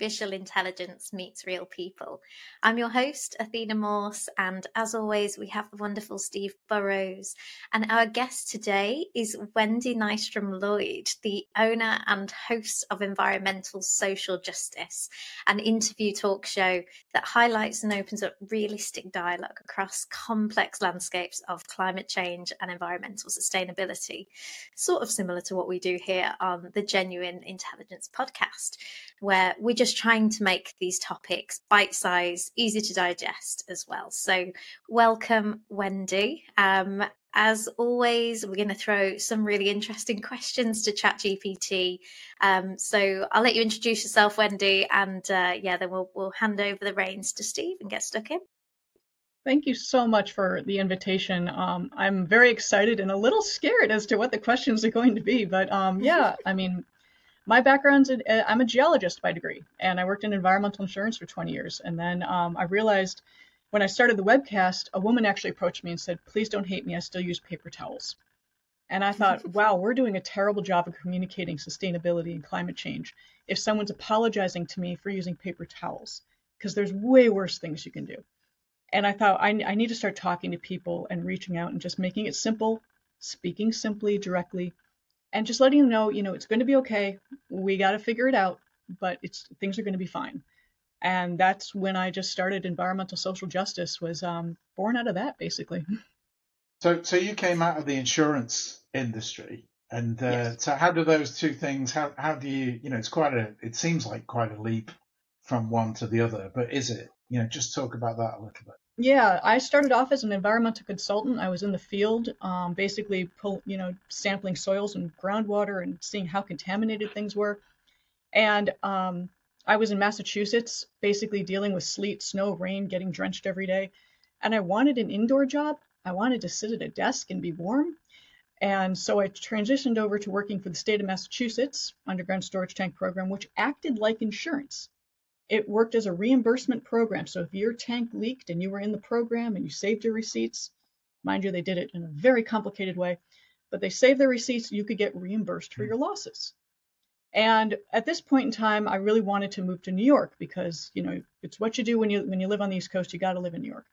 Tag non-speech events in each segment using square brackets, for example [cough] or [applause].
artificial intelligence meets real people. I'm your host, Athina Morse, and as always, we have the wonderful Steve Burrows. And our guest today is Wendy Nystrom Lloyd, the owner and host of Environmental Social Justice, an interview talk show that highlights and opens up realistic dialogue across complex landscapes of climate change and environmental sustainability, sort of similar to what we do here on the Genuine Intelligence podcast where we're just trying to make these topics bite sized, easy to digest as well. So, welcome, Wendy. Um, as always, we're going to throw some really interesting [laughs] questions to ChatGPT. Um, so I'll let you introduce yourself, Wendy, and uh, yeah, then we'll we'll hand over the reins to Steve and get stuck in. Thank you so much for the invitation. Um, I'm very excited and a little scared as to what the questions are going to be, but um, yeah, I mean, my background's in, uh, I'm a geologist by degree, and I worked in environmental insurance for 20 years. And then um, I realized when I started the webcast, a woman actually approached me and said, "Please don't hate me. I still use paper towels." And I thought, [laughs] wow, we're doing a terrible job of communicating sustainability and climate change if someone's apologizing to me for using paper towels, because there's way worse things you can do. And I thought, I, I need to start talking to people and reaching out and just making it simple, speaking simply, directly, and just letting them know, you know, it's going to be okay. We got to figure it out, but it's things are going to be fine. And that's when I just started environmental social justice was um, born out of that, basically. [laughs] So, so you came out of the insurance industry, and uh, yes. so how do those two things? How how do you? You know, it's quite a. It seems like quite a leap from one to the other, but is it? You know, just talk about that a little bit. Yeah, I started off as an environmental consultant. I was in the field, um, basically, pull, you know, sampling soils and groundwater and seeing how contaminated things were. And um, I was in Massachusetts, basically dealing with sleet, snow, rain, getting drenched every day. And I wanted an indoor job. I wanted to sit at a desk and be warm. And so I transitioned over to working for the state of Massachusetts underground storage tank program, which acted like insurance it worked as a reimbursement program. So if your tank leaked and you were in the program and you saved your receipts, mind you, they did it in a very complicated way, but they saved their receipts, you could get reimbursed for hmm. your losses. And at this point in time, I really wanted to move to New York because, you know, it's what you do when you when you live on the East Coast, you got to live in New York.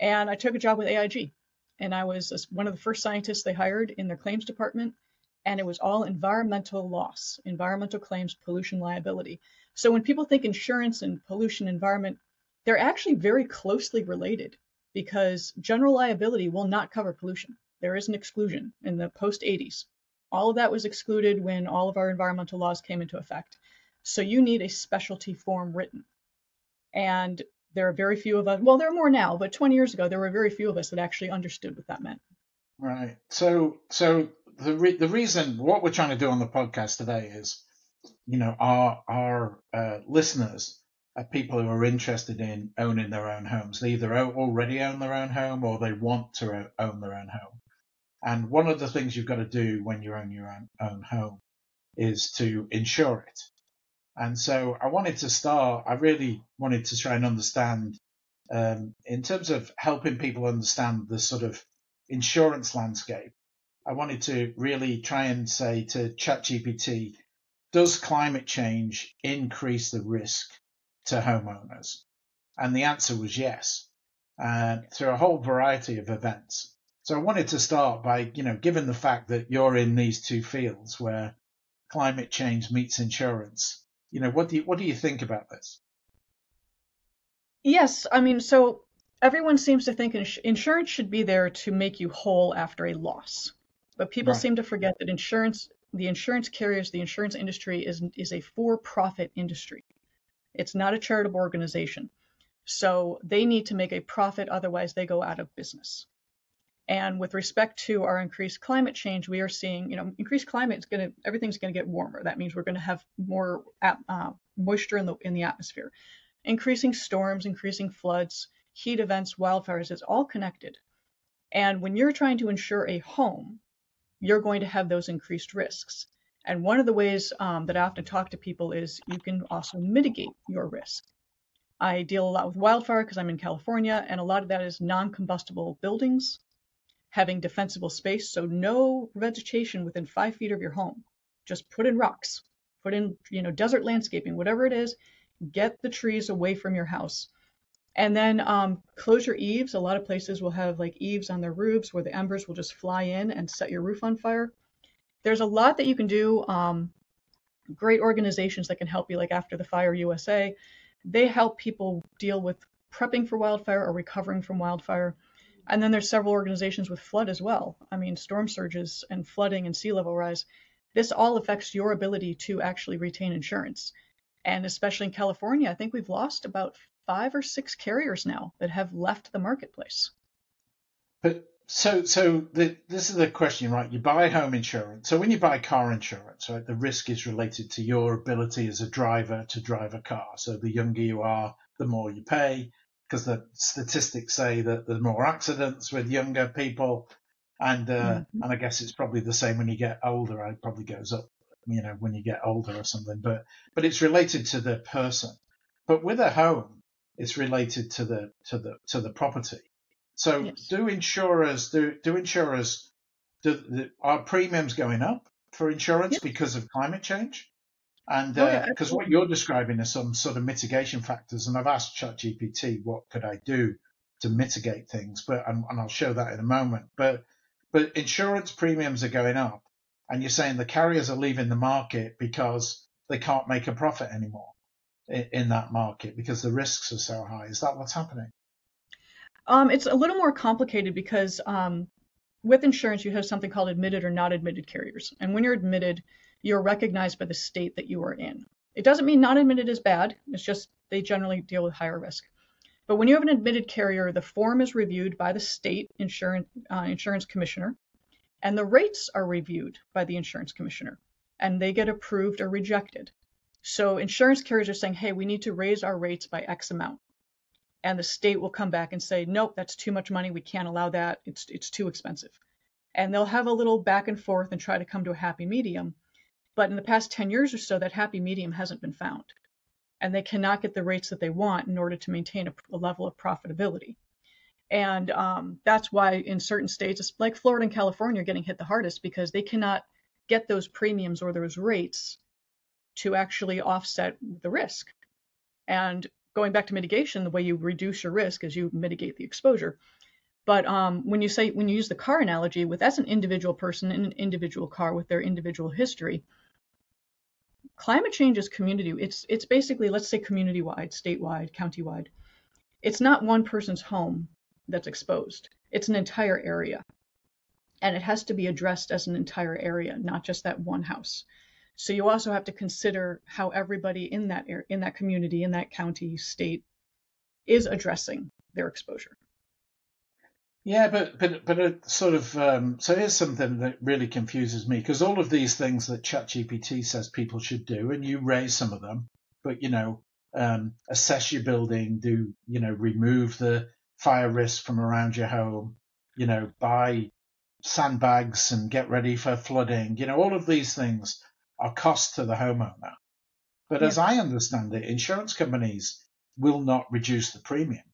And I took a job with AIG, and I was one of the first scientists they hired in their claims department, and it was all environmental loss, environmental claims, pollution liability. So when people think insurance and pollution environment, they're actually very closely related because general liability will not cover pollution. There is an exclusion in the post 80s. All of that was excluded when all of our environmental laws came into effect. So you need a specialty form written. And there are very few of us, well, there are more now, but 20 years ago, there were very few of us that actually understood what that meant. Right. So, so the, re- the reason, what we're trying to do on the podcast today is you know, our our uh, listeners are people who are interested in owning their own homes. They either already own their own home or they want to own their own home. And one of the things you've got to do when you own your own, own home is to insure it. And so I wanted to start, I really wanted to try and understand, um, in terms of helping people understand the sort of insurance landscape, I wanted to really try and say to ChatGPT, does climate change increase the risk to homeowners? And the answer was yes, uh, through a whole variety of events. So I wanted to start by, you know, given the fact that you're in these two fields where climate change meets insurance, you know, what do you, what do you think about this? Yes, I mean, so everyone seems to think ins- insurance should be there to make you whole after a loss. But people right. seem to forget that insurance the insurance carriers, the insurance industry is, is a for-profit industry. It's not a charitable organization. So they need to make a profit, otherwise they go out of business. And with respect to our increased climate change, we are seeing, you know, increased climate is going to, everything's going to get warmer. That means we're going to have more uh, moisture in the in the atmosphere, increasing storms, increasing floods, heat events, wildfires. It's all connected. And when you're trying to insure a home, you're going to have those increased risks. And one of the ways um, that I often talk to people is you can also mitigate your risk. I deal a lot with wildfire because I'm in California, and a lot of that is non combustible buildings, having defensible space, so no vegetation within five feet of your home. Just put in rocks. put in, you know, desert landscaping, whatever it is, get the trees away from your house. And then um, close your eaves. A lot of places will have like eaves on their roofs where the embers will just fly in and set your roof on fire. There's a lot that you can do. Um, great organizations that can help you, like After the Fire USA. They help people deal with prepping for wildfire or recovering from wildfire. And then there's several organizations with flood as well. I mean, storm surges and flooding and sea level rise. This all affects your ability to actually retain insurance. And especially in California, I think we've lost about five or six carriers now that have left the marketplace. But so, so the, this is the question, right? You buy home insurance. So when you buy car insurance, right, the risk is related to your ability as a driver to drive a car. So the younger you are, the more you pay, because the statistics say that there's more accidents with younger people, and uh, mm-hmm. and I guess it's probably the same when you get older. It probably goes up, you know, when you get older or something. But but it's related to the person. But with a home, it's related to the to the to the property. So yes. do insurers do do insurers do the, are premiums going up for insurance yes. because of climate change? And because uh, what you're describing are some sort of mitigation factors, and I've asked ChatGPT what could I do to mitigate things, but and, and I'll show that in a moment. But but insurance premiums are going up, and you're saying the carriers are leaving the market because they can't make a profit anymore in, that market because the risks are so high. Is that what's happening? Um, it's a little more complicated because um, with insurance, you have something called admitted or not admitted carriers. And when you're admitted, you're recognized by the state that you are in. It doesn't mean not admitted is bad, it's just they generally deal with higher risk. But when you have an admitted carrier, the form is reviewed by the state insurance, uh, insurance commissioner, and the rates are reviewed by the insurance commissioner, and they get approved or rejected. So insurance carriers are saying, hey, we need to raise our rates by X amount and the state will come back and say, nope, that's too much money. We can't allow that. It's it's too expensive. And they'll have a little back and forth and try to come to a happy medium. But in the past 10 years or so, that happy medium hasn't been found. And they cannot get the rates that they want in order to maintain a, a level of profitability. And um, that's why in certain states, like Florida and California, are getting hit the hardest because they cannot get those premiums or those rates to actually offset the risk. And going back to mitigation, the way you reduce your risk is you mitigate the exposure. But um, when you say when you use the car analogy, with that's an individual person in an individual car with their individual history. Climate change is community. It's it's basically let's say community wide, statewide, county wide. It's not one person's home that's exposed. It's an entire area, and it has to be addressed as an entire area, not just that one house. So you also have to consider how everybody in that area, in that community, in that county, state, is addressing their exposure. Yeah, but but but it sort of um, so here's something that really confuses me because all of these things that ChatGPT says people should do, and you raise some of them, but you know, um, assess your building, do you know, remove the fire risk from around your home, you know, buy sandbags and get ready for flooding, you know, all of these things are cost to the homeowner. But yeah. as I understand it, insurance companies will not reduce the premium.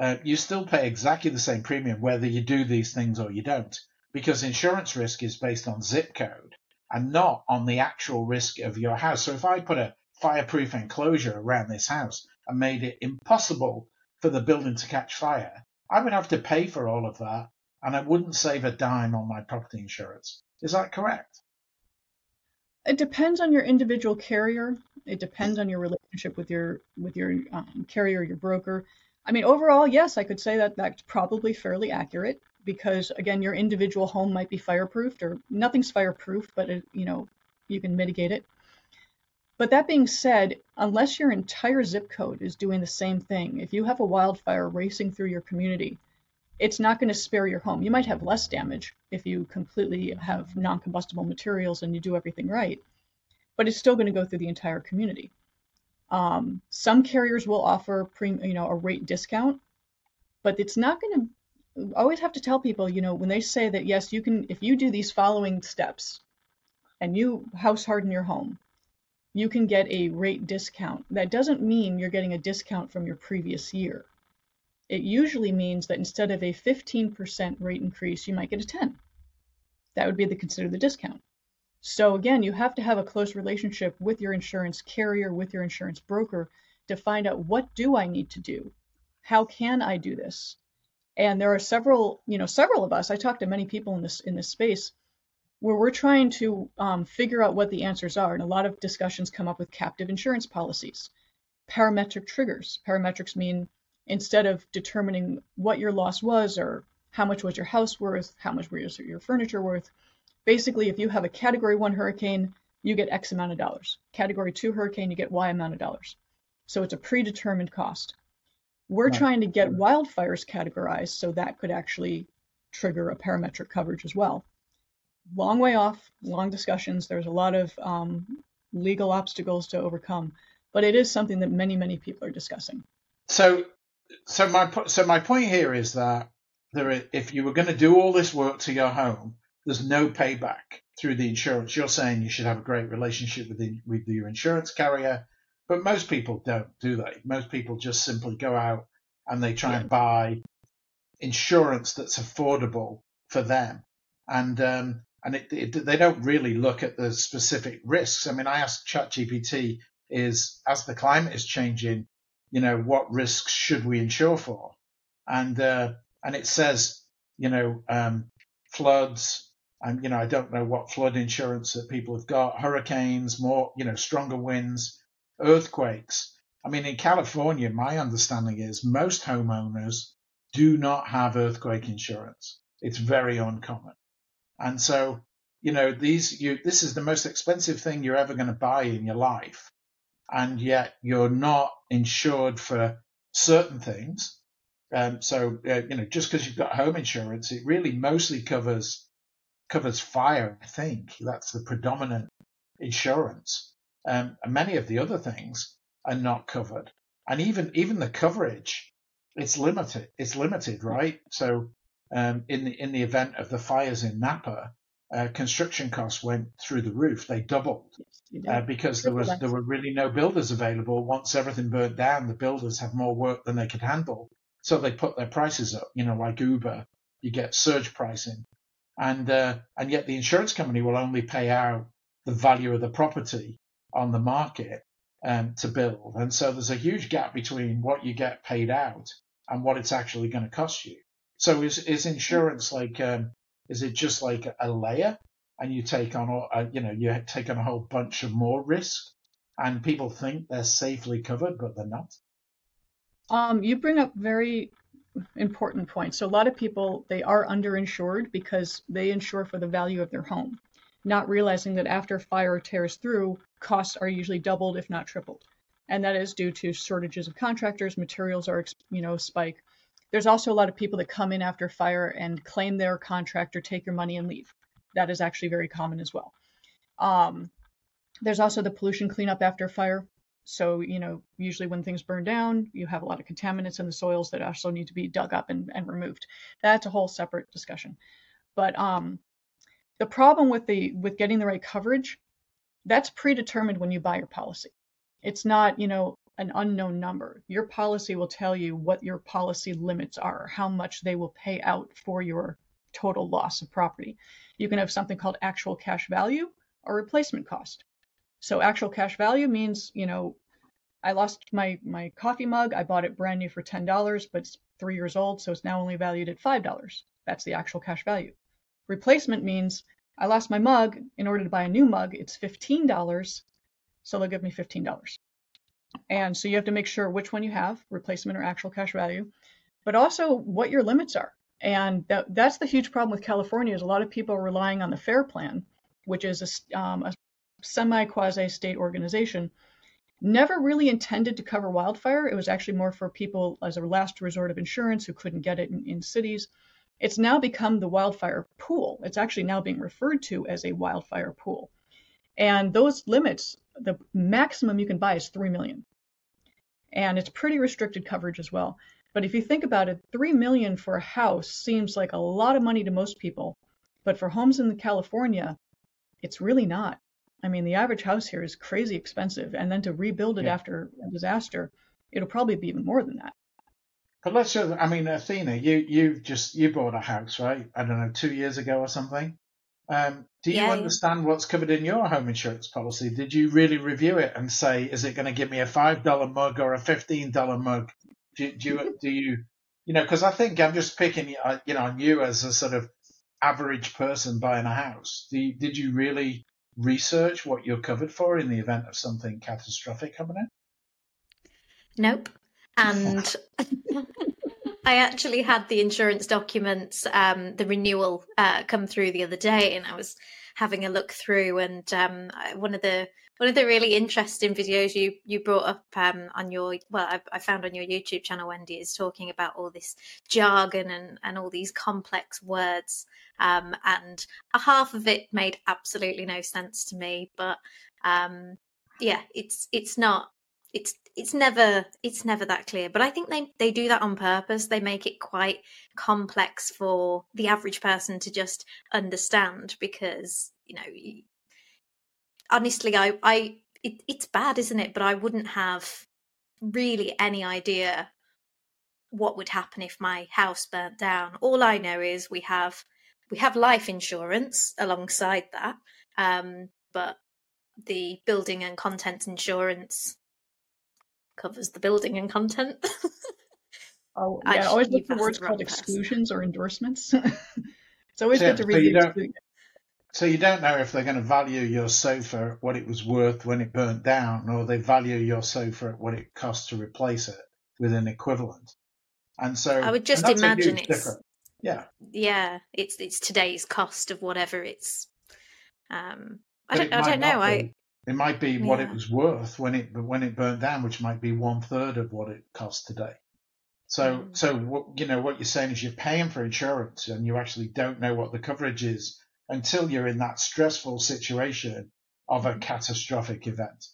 Uh, you still pay exactly the same premium whether you do these things or you don't, because insurance risk is based on zip code and not on the actual risk of your house. So if I put a fireproof enclosure around this house and made it impossible for the building to catch fire, I would have to pay for all of that and I wouldn't save a dime on my property insurance. Is that correct? It depends on your individual carrier. It depends on your relationship with your with your um, carrier, your broker. I mean, overall, yes, I could say that that's probably fairly accurate because again, your individual home might be fireproofed or nothing's fireproof, but it, you know you can mitigate it. But that being said, unless your entire zip code is doing the same thing, if you have a wildfire racing through your community, it's not going to spare your home. You might have less damage if you completely have non-combustible materials and you do everything right, but it's still going to go through the entire community. Um, some carriers will offer pre, you know, a rate discount, but it's not going to. Always have to tell people, you know, when they say that yes, you can, if you do these following steps, and you house harden your home, you can get a rate discount. That doesn't mean you're getting a discount from your previous year it usually means that instead of a 15% rate increase, you might get a 10. That would be the consider the discount. So again, you have to have a close relationship with your insurance carrier, with your insurance broker to find out what do I need to do? How can I do this? And there are several, you know, several of us. I talk to many people in this in this space where we're trying to um, figure out what the answers are. And a lot of discussions come up with captive insurance policies, parametric triggers. Parametrics mean instead of determining what your loss was or how much was your house worth, how much was your furniture worth, basically, if you have a category one hurricane, you get X amount of dollars. Category two hurricane, you get Y amount of dollars. So it's a predetermined cost. We're right. trying to get wildfires categorized so that could actually trigger a parametric coverage as well. Long way off, long discussions. There's a lot of um, legal obstacles to overcome, but it is something that many, many people are discussing. So, so my so my point here is that there, if you were going to do all this work to your home, there's no payback through the insurance. You're saying you should have a great relationship with the, with your insurance carrier, but most people don't do that. Most people just simply go out and they try yeah. and buy insurance that's affordable for them, and um, and it, it, they don't really look at the specific risks. I mean, I asked ChatGPT is as the climate is changing, you know, what risks should we insure for? And uh, and it says, you know, um, floods, and you know, I don't know what flood insurance that people have got, hurricanes, more, you know, stronger winds, earthquakes. I mean, in California, my understanding is most homeowners do not have earthquake insurance. It's very uncommon. And so, you know, these, you, this is the most expensive thing you're ever going to buy in your life. And yet you're not insured for certain things. Um, so, uh, you know, just because you've got home insurance, it really mostly covers covers fire. I think that's the predominant insurance. Um, and many of the other things are not covered. And even even the coverage, it's limited. It's limited, right? So um, in the in the event of the fires in Napa, uh, construction costs went through the roof. They doubled yes, uh, because there was there were really no builders available. Once everything burnt down, the builders had more work than they could handle, so they put their prices up. You know, like Uber, you get surge pricing and uh, and yet the insurance company will only pay out the value of the property on the market um, to build, and so there's a huge gap between what you get paid out and what it's actually going to cost you. So is is insurance like um, is it just like a layer, and you take on a, you know you take on a whole bunch of more risk, and people think they're safely covered, but they're not. Um, you bring up very important points. So a lot of people they are underinsured because they insure for the value of their home, not realizing that after fire tears through, costs are usually doubled if not tripled. And that is due to shortages of contractors, materials are you know spike. There's also a lot of people that come in after fire and claim their contract or take your money and leave. That is actually very common as well. Um, there's also the pollution cleanup after fire. So, you know, usually when things burn down, you have a lot of contaminants in the soils that also need to be dug up and, and removed. That's a whole separate discussion. But um, the problem with the with getting the right coverage, that's predetermined when you buy your policy. It's not, you know, an unknown number. Your policy will tell you what your policy limits are, how much they will pay out for your total loss of property. You can have something called actual cash value or replacement cost. So actual cash value means, you know, I lost my my coffee mug. I bought it brand new for ten dollars, but it's three years old, so it's now only valued at five dollars. That's the actual cash value. Replacement means I lost my mug. In order to buy a new mug, it's fifteen dollars, so they'll give me fifteen dollars. And so you have to make sure which one you have, replacement or actual cash value, but also what your limits are. And that, that's the huge problem with California is a lot of people are relying on the FAIR plan, which is a, um, a semi quasi state organization, never really intended to cover wildfire. It was actually more for people as a last resort of insurance who couldn't get it in, in cities. It's now become the wildfire pool. It's actually now being referred to as a wildfire pool. And those limits, the maximum you can buy is 3 million. And it's pretty restricted coverage as well. But if you think about it, 3 million for a house seems like a lot of money to most people. But for homes in California, it's really not. I mean, the average house here is crazy expensive, and then to rebuild it yeah. after a disaster, it'll probably be even more than that. But let's just, I mean, Athina, you you just you bought a house, right? I don't know, two years ago or something. Um, do you Yeah, understand what's covered in your home insurance policy? Did you really review it and say, is it going to give me a five dollar mug or a fifteen dollar mug? Do, do you do you you know? Because I think I'm just picking uh, you know on you as a sort of average person buying a house. Do you, did you really research what you're covered for in the event of something catastrophic happening? Nope. And [laughs] I actually had the insurance documents, um, the renewal, uh, come through the other day, and I was having a look through. And um, one of the one of the really interesting videos you you brought up um, on your well, I, I found on your YouTube channel, Wendy, is talking about all this jargon and and all these complex words. Um, and a half of it made absolutely no sense to me, but um, yeah, it's it's not it's it's never it's never that clear but i think they they do that on purpose. They make it quite complex for the average person to just understand because you know honestly i i it, it's bad isn't it? But i wouldn't have really any idea what would happen if my house burnt down. All i know is we have we have life insurance alongside that um but the building and content insurance covers the building and content. [laughs] Oh, I yeah, sh- always look for words the wrong called person. exclusions or endorsements. [laughs] it's always Yeah, good to read you the don't- So you don't know if they're going to value your sofa at what it was worth when it burnt down, or they value your sofa at what it cost to replace it with an equivalent. And so I would just and that's a imagine it's- difference. Yeah, yeah, it's it's today's cost of whatever it's. Um, I don't it I don't know. I be. It might be what it was worth when it when it burnt down, which might be one third of what it costs today. So Mm. so what you know what you're saying is you're paying for insurance and you actually don't know what the coverage is until you're in that stressful situation of a catastrophic event.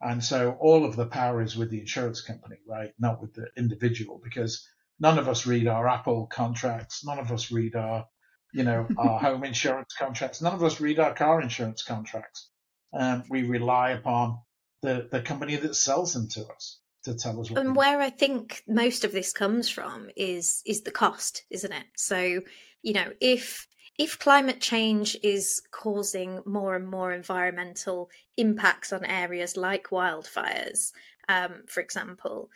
And so all of the power is with the insurance company, right? Not with the individual, because none of us read our Apple contracts. None of us read our, you know, our [laughs] home insurance contracts. None of us read our car insurance contracts. Um, we rely upon the, the company that sells them to us to tell us what. and where I think most of this comes from is is the cost, isn't it? So you know if if climate change is causing more and more environmental impacts on areas like wildfires, um, for example,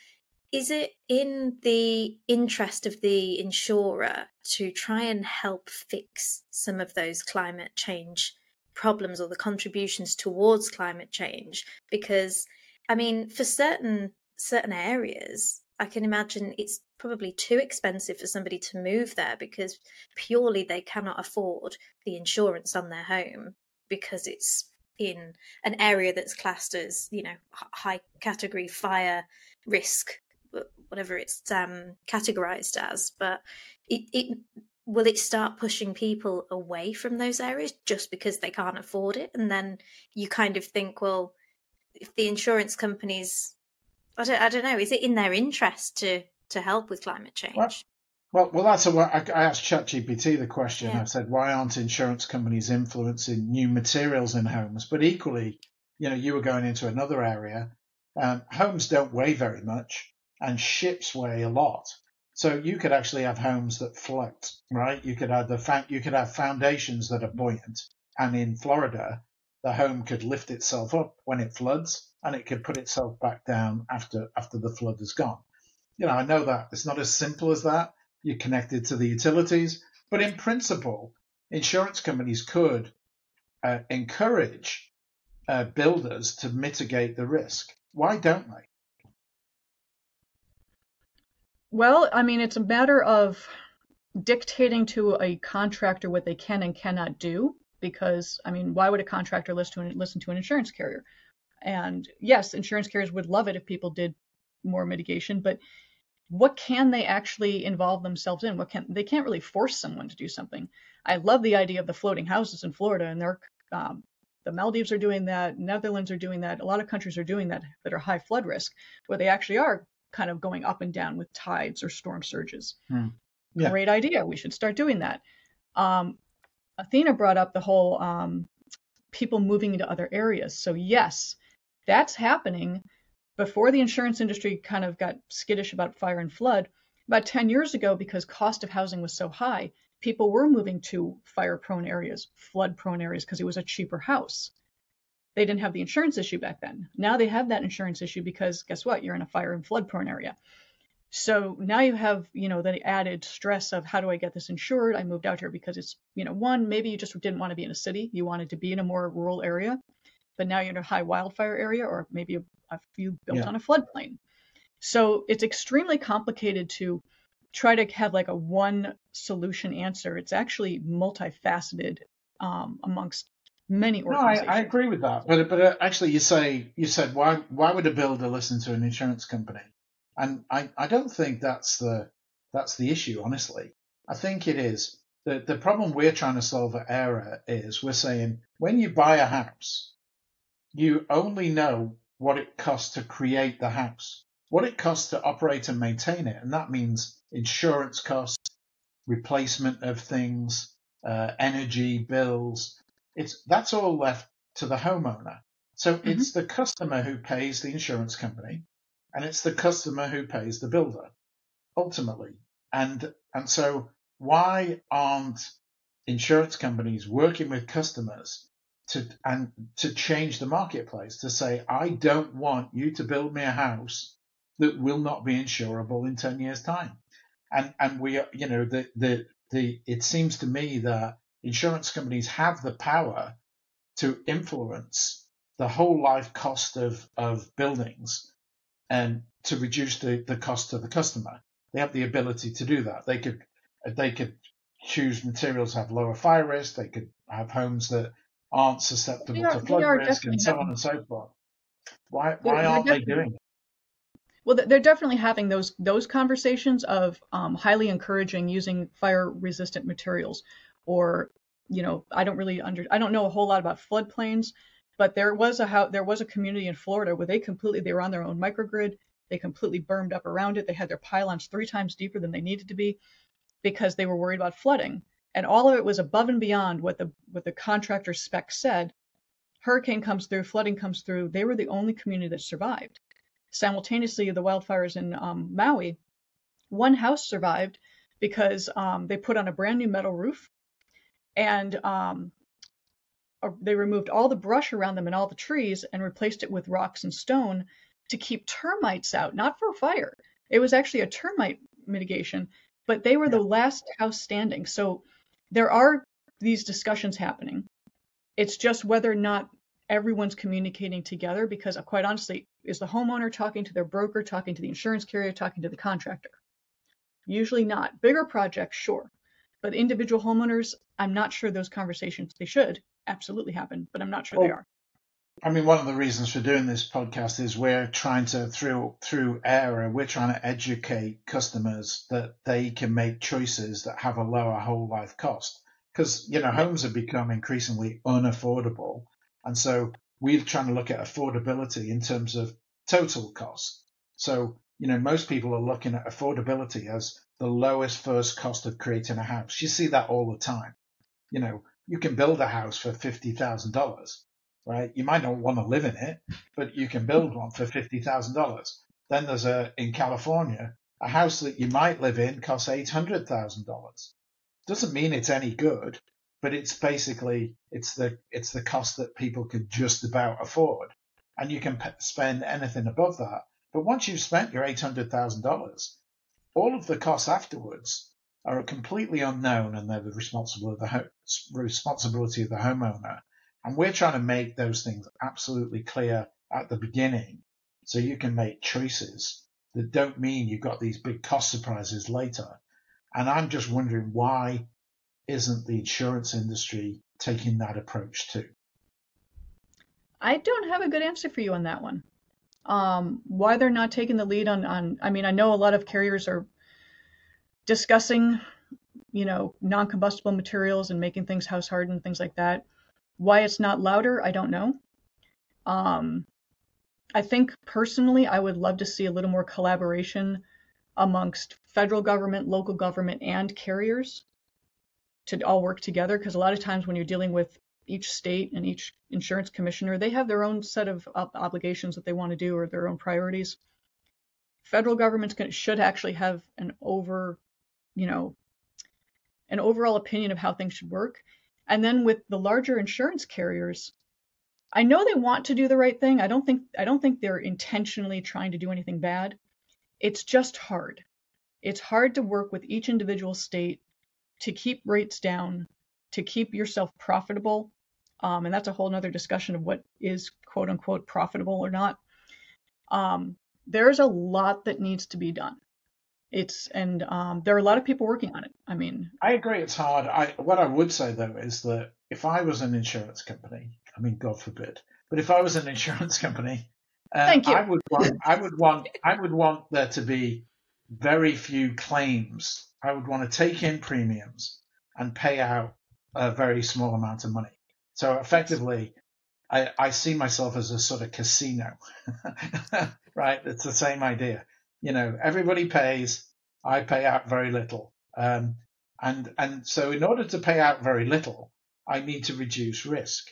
is it in the interest of the insurer to try and help fix some of those climate change problems or the contributions towards climate change? Because, I mean, for certain certain areas, I can imagine it's probably too expensive for somebody to move there because purely they cannot afford the insurance on their home because it's in an area that's classed as you know high category fire risk whatever it's um categorized as but it, it will it start pushing people away from those areas just because they can't afford it and then you kind of think well if the insurance companies I don't, I don't know is it in their interest to to help with climate change Well, Well, well, that's a, I asked ChatGPT the question. Yeah. I said, why aren't insurance companies influencing new materials in homes? But equally, you know, you were going into another area. Um, homes don't weigh very much, and ships weigh a lot. So you could actually have homes that float, right? You could have the fa- you could have foundations that are buoyant, and in Florida, the home could lift itself up when it floods, and it could put itself back down after after the flood is gone. You know, I know that it's not as simple as that you're connected to the utilities. But in principle, insurance companies could uh, encourage uh, builders to mitigate the risk. Why don't they? Well, I mean, it's a matter of dictating to a contractor what they can and cannot do. Because, I mean, why would a contractor listen to an, listen to an insurance carrier? And yes, insurance carriers would love it if people did more mitigation, but what can they actually involve themselves in? What can they can't really force someone to do something. I love the idea of the floating houses in Florida, and they're um, the Maldives are doing that, Netherlands are doing that, a lot of countries are doing that that are high flood risk, where they actually are kind of going up and down with tides or storm surges. Hmm. Yeah. Great idea. We should start doing that. Um, Athina brought up the whole um, people moving into other areas. So yes, that's happening. Before the insurance industry kind of got skittish about fire and flood, about 10 years ago, because cost of housing was so high, people were moving to fire prone areas, flood prone areas, because it was a cheaper house. They didn't have the insurance issue back then. Now they have that insurance issue because guess what? You're in a fire and flood prone area. So now you have, you know, the added stress of how do I get this insured? I moved out here because it's, you know, one, maybe you just didn't want to be in a city. You wanted to be in a more rural area, but now you're in a high wildfire area or maybe a, a few built yeah. on a floodplain. So it's extremely complicated to try to have like a one solution answer. It's actually multifaceted um, amongst many organizations. No, I, I, agree with that. But but uh, actually, you say you said why why would a builder listen to an insurance company? And I, I don't think that's the that's the issue, honestly. I think it is the the problem we're trying to solve at aera is we're saying when you buy a house, you only know what it costs to create the house, what it costs to operate and maintain it, and that means insurance costs, replacement of things, uh, energy bills. It's that's all left to the homeowner. So mm-hmm. it's the customer who pays the insurance company and it's the customer who pays the builder ultimately. And and so why aren't insurance companies working with customers to and to change the marketplace to say I don't want you to build me a house that will not be insurable in 10 years time. And and we you know the the the it seems to me that insurance companies have the power to influence the whole life cost of of buildings and to reduce the, the cost to the customer. They have the ability to do that. They could they could choose materials that have lower fire risk. They could have homes that aren't susceptible are, to flood risk and so having, on and so forth. Why why aren't they doing it? Well, they're definitely having those those conversations of um, highly encouraging using fire resistant materials, or you know, I don't really under I don't know a whole lot about floodplains, but there was a how there was a community in Florida where they completely they were on their own microgrid. They completely burned up around it. They had their pylons three times deeper than they needed to be because they were worried about flooding. And all of it was above and beyond what the what the contractor spec said. Hurricane comes through, flooding comes through. They were the only community that survived. Simultaneously, the wildfires in um, Maui, one house survived because um, they put on a brand new metal roof, and um, they removed all the brush around them and all the trees and replaced it with rocks and stone to keep termites out, not for fire. It was actually a termite mitigation, but they were the last house standing. So there are these discussions happening. It's just whether or not everyone's communicating together because quite honestly, is the homeowner talking to their broker, talking to the insurance carrier, talking to the contractor? Usually not. Bigger projects, sure. But individual homeowners, I'm not sure those conversations they should absolutely happen, but I'm not sure they are. I mean, one of the reasons for doing this podcast is we're trying to through through aera, we're trying to educate customers that they can make choices that have a lower whole life cost. Because you know, homes have become increasingly unaffordable, and so we're trying to look at affordability in terms of total cost. So you know, most people are looking at affordability as the lowest first cost of creating a house. You see that all the time. You know, you can build a house for fifty thousand dollars, right? You might not want to live in it, but you can build one for fifty thousand dollars. Then there's a in California a house that you might live in costs eight hundred thousand dollars. Doesn't mean it's any good, but it's basically it's the it's the cost that people can just about afford, and you can p- spend anything above that. But once you've spent your eight hundred thousand dollars, all of the costs afterwards are completely unknown and they're the of the ho- responsibility of the homeowner. And we're trying to make those things absolutely clear at the beginning so you can make choices that don't mean you've got these big cost surprises later. And I'm just wondering why isn't the insurance industry taking that approach too? I don't have a good answer for you on that one. Um, why they're not taking the lead on, on, I mean, I know a lot of carriers are discussing, you know, non-combustible materials and making things house hardened, things like that. Why it's not louder, I don't know. Um, I think personally, I would love to see a little more collaboration amongst federal government, local government, and carriers to all work together. Because a lot of times when you're dealing with each state and each insurance commissioner, they have their own set of obligations that they want to do or their own priorities. Federal governments should actually have an over you know, an overall opinion of how things should work. And then with the larger insurance carriers, I know they want to do the right thing. I don't think I don't think they're intentionally trying to do anything bad. It's just hard. It's hard to work with each individual state to keep rates down, to keep yourself profitable. Um, and that's a whole nother discussion of what is quote unquote profitable or not. Um, there's a lot that needs to be done. It's and um, there are a lot of people working on it. I mean, I agree, it's hard. I what I would say though is that if I was an insurance company, I mean, God forbid, but if I was an [laughs] insurance company, uh, Thank you. I would want, I would want, I would want there to be very few claims. I would want to take in premiums and pay out a very small amount of money. So effectively, I, I see myself as a sort of casino, [laughs] right? It's the same idea. You know, everybody pays. I pay out very little. Um, and, and so in order to pay out very little, I need to reduce risk.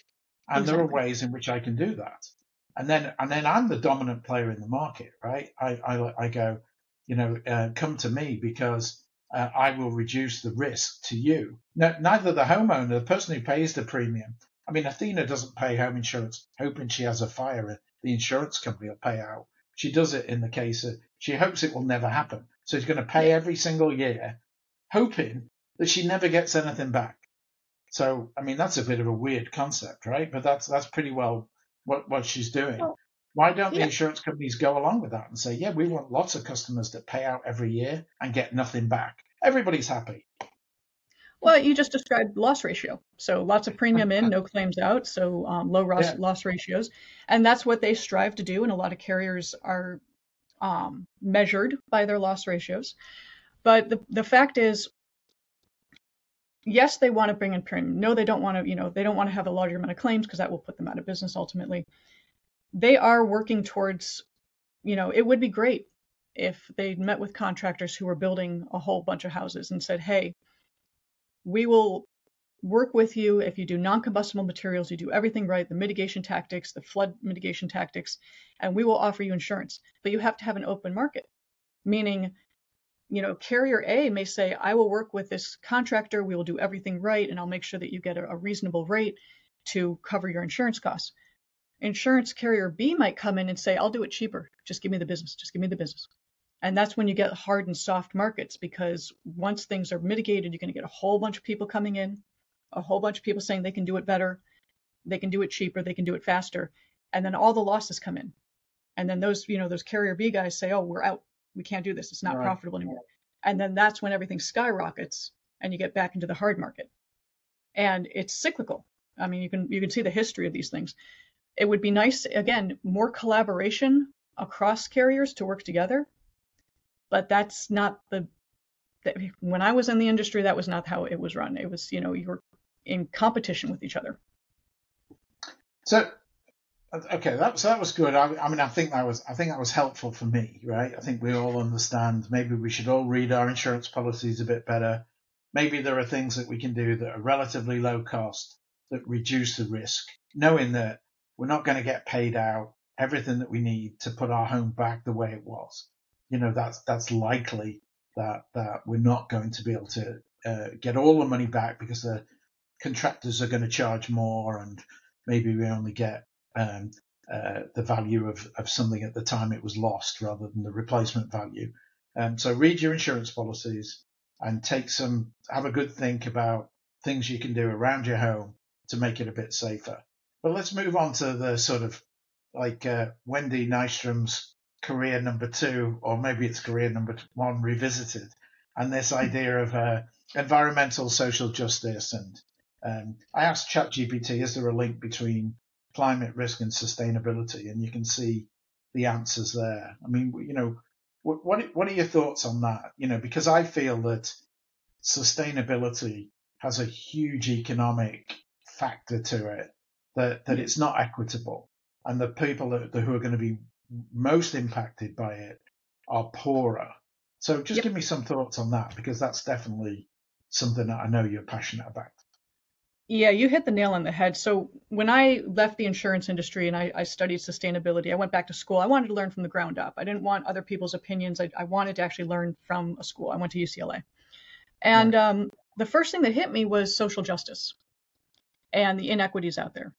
And there are ways in which I can do that. And then, and then I'm the dominant player in the market, right? I, I, I go, you know, uh, come to me because uh, I will reduce the risk to you. No, neither the homeowner, the person who pays the premium. I mean, Athina doesn't pay home insurance hoping she has a fire. And the insurance company will pay out. She does it in the case of she hopes it will never happen. So she's going to pay every single year, hoping that she never gets anything back. So, I mean, that's a bit of a weird concept, right? But that's that's pretty well what what she's doing. Well, Why don't the insurance companies go along with that and say, yeah, we want lots of customers that pay out every year and get nothing back. Everybody's happy. Well, you just described loss ratio. So lots of premium in, no claims out. So um, low loss, Yeah. loss ratios, and that's what they strive to do. And a lot of carriers are um, measured by their loss ratios. But the the fact is, yes, they want to bring in premium. No, they don't want to. You know, they don't want to have a larger amount of claims because that will put them out of business ultimately. They are working towards. You know, it would be great if they met with contractors who were building a whole bunch of houses and said, "Hey, we will work with you if you do non-combustible materials, you do everything right, the mitigation tactics, the flood mitigation tactics, and we will offer you insurance. But you have to have an open market, meaning, you know, carrier A may say, I will work with this contractor, we will do everything right, and I'll make sure that you get a, a reasonable rate to cover your insurance costs. Insurance carrier B might come in and say, I'll do it cheaper. Just give me the business. Just give me the business. And that's when you get hard and soft markets because once things are mitigated, you're going to get a whole bunch of people coming in, a whole bunch of people saying they can do it better, they can do it cheaper, they can do it faster, and then all the losses come in. And then those, you know, those carrier B guys say, "Oh, we're out. We can't do this. It's not Right. profitable anymore." And then that's when everything skyrockets and you get back into the hard market. And it's cyclical. I mean, you can you can see the history of these things. It would be nice again, more collaboration across carriers to work together but that's not the that, when I was in the industry, that was not how it was run. It was, you know, you were in competition with each other. So, okay, that so that was good. I, I mean, I think that was I think that was helpful for me, right? I think we all understand. Maybe we should all read our insurance policies a bit better. Maybe there are things that we can do that are relatively low cost that reduce the risk, knowing that we're not going to get paid out everything that we need to put our home back the way it was. You know, that's that's likely that that we're not going to be able to uh, get all the money back because the contractors are going to charge more and maybe we only get um, uh, the value of, of something at the time it was lost rather than the replacement value. Um, so read your insurance policies and take some, have a good think about things you can do around your home to make it a bit safer. But let's move on to the sort of like uh, Wendy Nystrom's career number two, or maybe it's career number one revisited, and this idea of uh, environmental social justice and um, I asked ChatGPT, is there a link between climate risk and sustainability? And you can see the answers there. I mean, you know, what what, what are your thoughts on that? You know, because I feel that sustainability has a huge economic factor to it that that it's not equitable, and the people that, who are going to be most impacted by it are poorer. So just Yep. give me some thoughts on that because that's definitely something that I know you're passionate about. Yeah, you hit the nail on the head. So when I left the insurance industry and I, I studied sustainability, I went back to school. I wanted to learn from the ground up. I didn't want other people's opinions. I, I wanted to actually learn from a school. I went to UCLA. And um, the first thing that hit me was social justice and the inequities out there.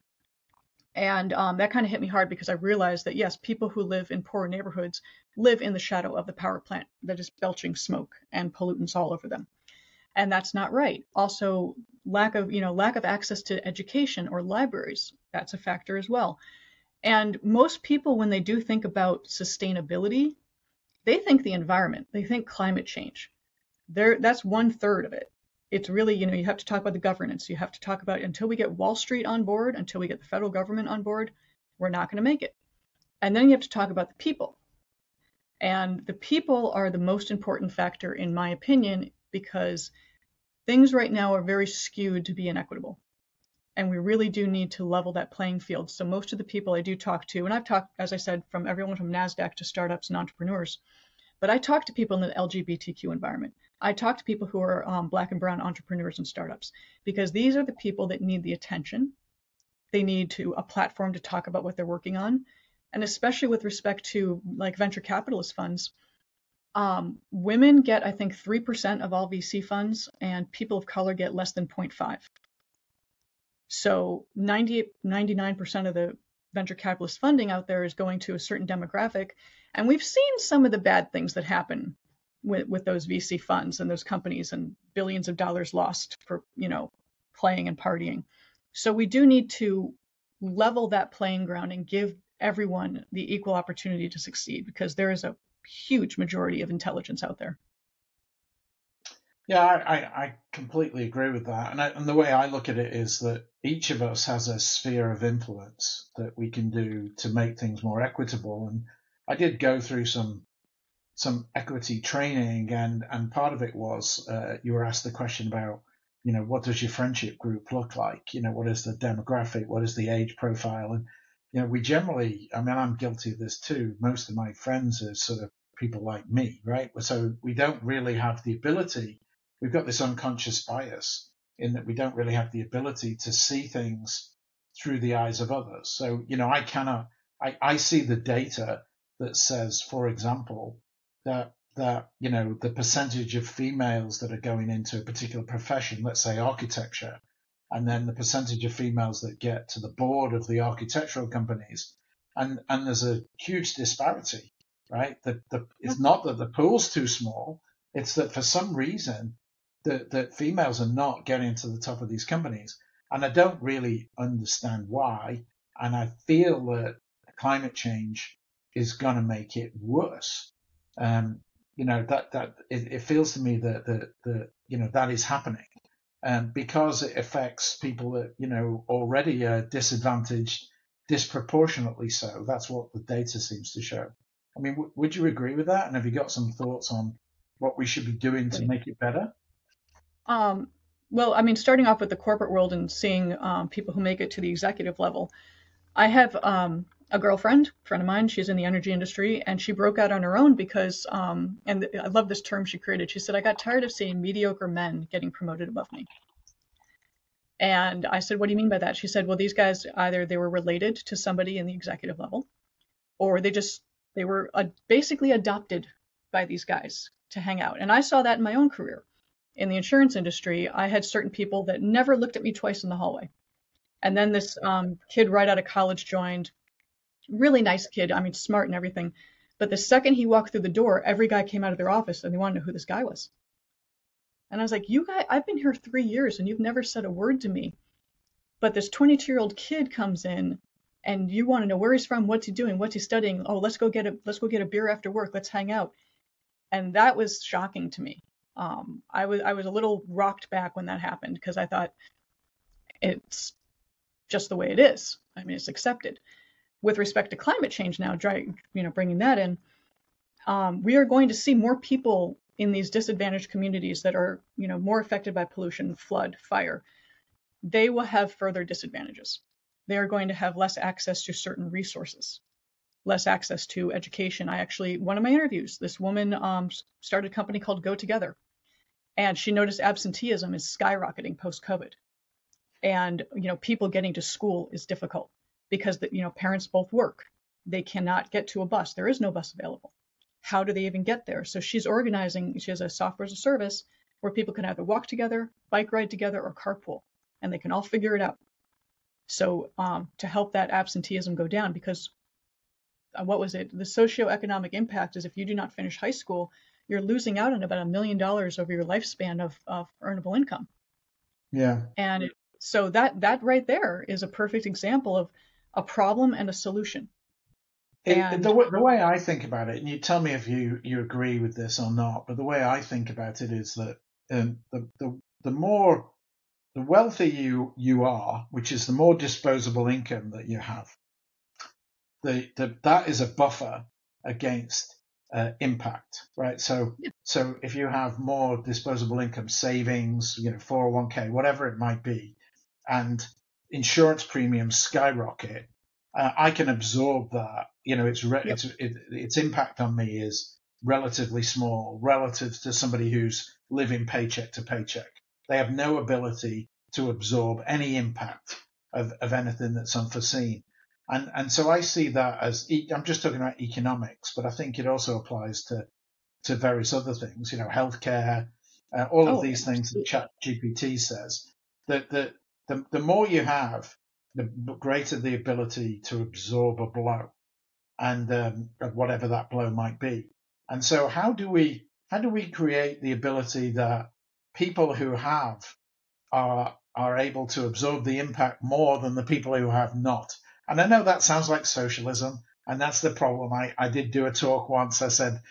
And um, that kind of hit me hard because I realized that yes, people who live in poor neighborhoods live in the shadow of the power plant that is belching smoke and pollutants all over them. And that's not right. Also, lack of, you know, lack of access to education or libraries, that's a factor as well. And most people, when they do think about sustainability, they think the environment, they think climate change. There, that's one third of it it's really, you know, you have to talk about the governance. You have to talk about until we get Wall Street on board, until we get the federal government on board, we're not going to make it. And then you have to talk about the people. And the people are the most important factor, in my opinion, because things right now are very skewed to be inequitable. And we really do need to level that playing field. So most of the people I do talk to, and I've talked, as I said, from everyone from NASDAQ to startups and entrepreneurs, but I talk to people in the LGBTQ environment. I talk to people who are um, black and brown entrepreneurs and startups because these are the people that need the attention. They need to a platform to talk about what they're working on, and especially with respect to like venture capitalist funds. Um, women get, I think, 3% of all VC funds, and people of color get less than 0.5. So 90, 99% of the venture capitalist funding out there is going to a certain demographic. And we've seen some of the bad things that happen with, with those VC funds and those companies and billions of dollars lost for, you know, playing and partying. So we do need to level that playing ground and give everyone the equal opportunity to succeed because there is a huge majority of intelligence out there. Yeah, I, I completely agree with that. And, I, and the way I look at it is that each of us has a sphere of influence that we can do to make things more equitable. And I did go through some some equity training, and and part of it was uh, you were asked the question about you know what does your friendship group look like? You know what is the demographic? What is the age profile? And you know we generally, I mean, I'm guilty of this too. Most of my friends are sort of people like me, right? So we don't really have the ability. We've got this unconscious bias in that we don't really have the ability to see things through the eyes of others. So you know, I cannot. I, I see the data that says, for example, that that you know the percentage of females that are going into a particular profession, let's say architecture, and then the percentage of females that get to the board of the architectural companies, and and there's a huge disparity, right? That the it's mm-hmm. not that the pool's too small, it's that for some reason that that females are not getting to the top of these companies, and I don't really understand why, and I feel that climate change is going to make it worse um, you know that that it, it, feels to me that that that you know that is happening, um, because it affects people that you know already are disadvantaged disproportionately so. That's what the data seems to show. I mean, w- would you agree with that? And have you got some thoughts on what we should be doing to make it better? Um, well, I mean, starting off with the corporate world and seeing um, people who make it to the executive level, I have um, a girlfriend, friend of mine, she's in the energy industry, and she broke out on her own because, um, and I love this term she created. She said, I got tired of seeing mediocre men getting promoted above me. And I said, What do you mean by that? She said, Well, these guys either they were related to somebody in the executive level, or they just they were uh, basically adopted by these guys to hang out. And I saw that in my own career. In the insurance industry, I had certain people that never looked at me twice in the hallway. And then this um, kid right out of college joined, really nice kid. I mean, smart and everything. But the second he walked through the door, every guy came out of their office and they wanted to know who this guy was. And I was like, you guys, I've been here three years and you've never said a word to me. But this 22 year old kid comes in and you want to know where he's from, what's he doing, what's he studying. Oh, let's go get a let's go get a beer after work. Let's hang out. And that was shocking to me. Um, I was I was a little rocked back when that happened because I thought it's just the way it is. I mean, it's accepted with respect to climate change now, you know, bringing that in, um, we are going to see more people in these disadvantaged communities that are, you know, more affected by pollution, flood, fire. They will have further disadvantages. They are going to have less access to certain resources, less access to education. I actually, one of my interviews, this woman um, started a company called Go Together, and she noticed absenteeism is skyrocketing post COVID, and you know, people getting to school is difficult because the, you know parents both work. They cannot get to a bus. There is no bus available. How do they even get there? So she's organizing. She has a software as a service where people can either walk together, bike ride together, or carpool, and they can all figure it out. So um, to help that absenteeism go down, because uh, what was it? The socioeconomic impact is if you do not finish high school, you're losing out on about a million dollars over your lifespan of, of earnable income. Yeah. And so that that right there is a perfect example of a problem and a solution. It, and, the, the, way I think about it, and you tell me if you, you agree with this or not, but the way I think about it is that um, the, the the more the wealthier you you are, which is the more disposable income that you have, the, the that is a buffer against uh, impact, right? So yeah. so if you have more disposable income savings, you know, 401k, whatever it might be, and insurance premiums skyrocket, uh, I can absorb that. You know, its re- yep. its it, its impact on me is relatively small relative to somebody who's living paycheck to paycheck. They have no ability to absorb any impact of, of anything that's unforeseen. And, and so I see that as, I'm just talking about economics, but I think it also applies to, to various other things, you know, healthcare, uh, all of oh, these things that Chat GPT says that, that the, the more you have, the greater the ability to absorb a blow and um, whatever that blow might be. And so how do we, how do we create the ability that people who have are are able to absorb the impact more than the people who have not. And I know that sounds like socialism, and that's the problem. I, I did do a talk once. I said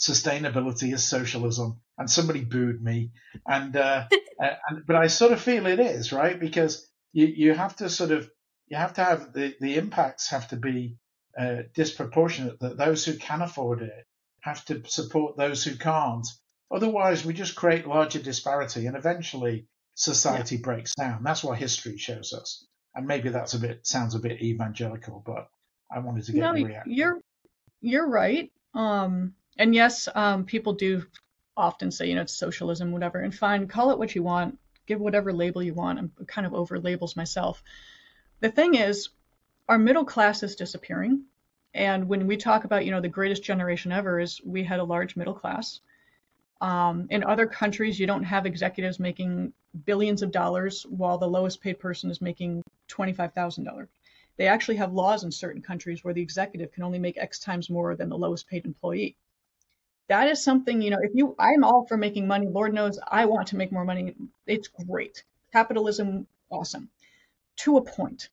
sustainability is socialism, and somebody booed me. And, uh, [laughs] uh, and but I sort of feel it is right because you you have to sort of you have to have the the impacts have to be uh, disproportionate. That those who can afford it have to support those who can't. Otherwise, we just create larger disparity, and eventually society yeah. breaks down. That's what history shows us. And maybe that's a bit sounds a bit evangelical, but I wanted to get no, a reaction. You're you're right. Um, and yes, um, people do often say, you know, it's socialism, whatever. And fine, call it what you want, give whatever label you want. I'm kind of over labels myself. The thing is, our middle class is disappearing. And when we talk about, you know, the greatest generation ever is we had a large middle class. Um, in other countries, you don't have executives making billions of dollars while the lowest paid person is making $25,000. They actually have laws in certain countries where the executive can only make X times more than the lowest paid employee. That is something, you know, if you, I'm all for making money. Lord knows I want to make more money. It's great. Capitalism, awesome. To a point.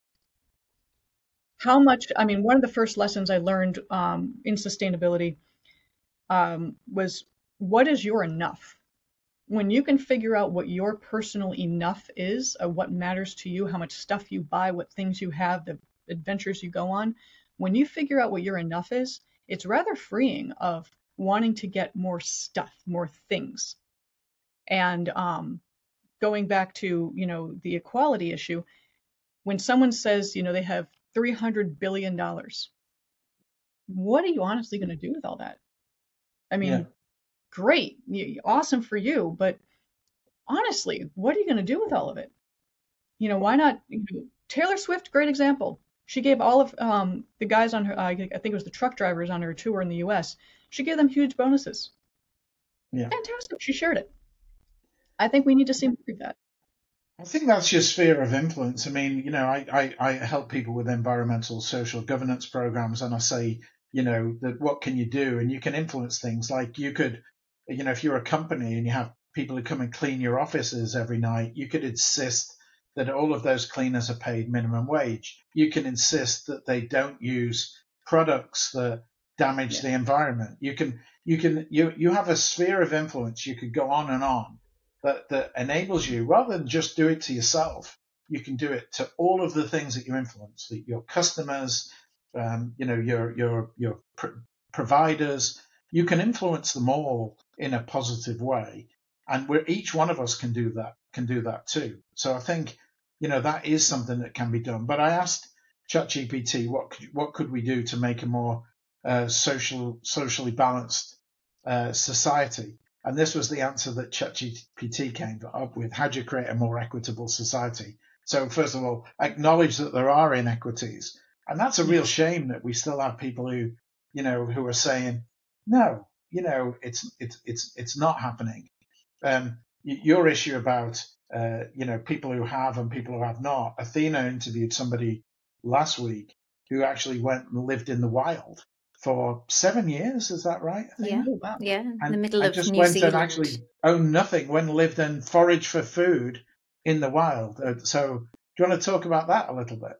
How much, I mean, one of the first lessons I learned um, in sustainability um, was what is your enough? When you can figure out what your personal enough is, of what matters to you, how much stuff you buy, what things you have, the adventures you go on, when you figure out what your enough is, it's rather freeing of wanting to get more stuff, more things. And um, going back to, you know, the equality issue, when someone says, you know, they have $300 billion, what are you honestly going to do with all that? I mean, yeah great, awesome for you. But honestly, what are you going to do with all of it? You know, why not? You know, Taylor Swift, great example. She gave all of um, the guys on her, uh, I think it was the truck drivers on her tour in the U.S. She gave them huge bonuses. Yeah. Fantastic. She shared it. I think we need to see more of that. I think that's your sphere of influence. I mean, you know, I, I, I help people with environmental social governance programs, and I say, you know, that what can you do? And you can influence things. Like you could you know, if you're a company and you have people who come and clean your offices every night, you could insist that all of those cleaners are paid minimum wage. You can insist that they don't use products that damage yeah. the environment. You can you can you you have a sphere of influence. You could go on and on that that enables you rather than just do it to yourself. You can do it to all of the things that you influence, that your customers, um, you know, your your your pr- providers. You can influence them all in a positive way. And where each one of us can do that, can do that too. So I think, you know, that is something that can be done. But I asked ChatGPT what could, what could we do to make a more uh, social, socially balanced uh, society? And this was the answer that ChatGPT came up with. How do you create a more equitable society? So first of all, acknowledge that there are inequities. And that's a real shame that we still have people who, you know, who are saying, no, you know, it's it's it's it's not happening. Um, your issue about uh, you know people who have and people who have not. Athina interviewed somebody last week who actually went and lived in the wild for seven years. Is that right? Yeah, Oh, wow. yeah, in And, the middle and of just New went Zealand. and actually owned nothing, went and lived and foraged for food in the wild. Uh, so, do you want to talk about that a little bit?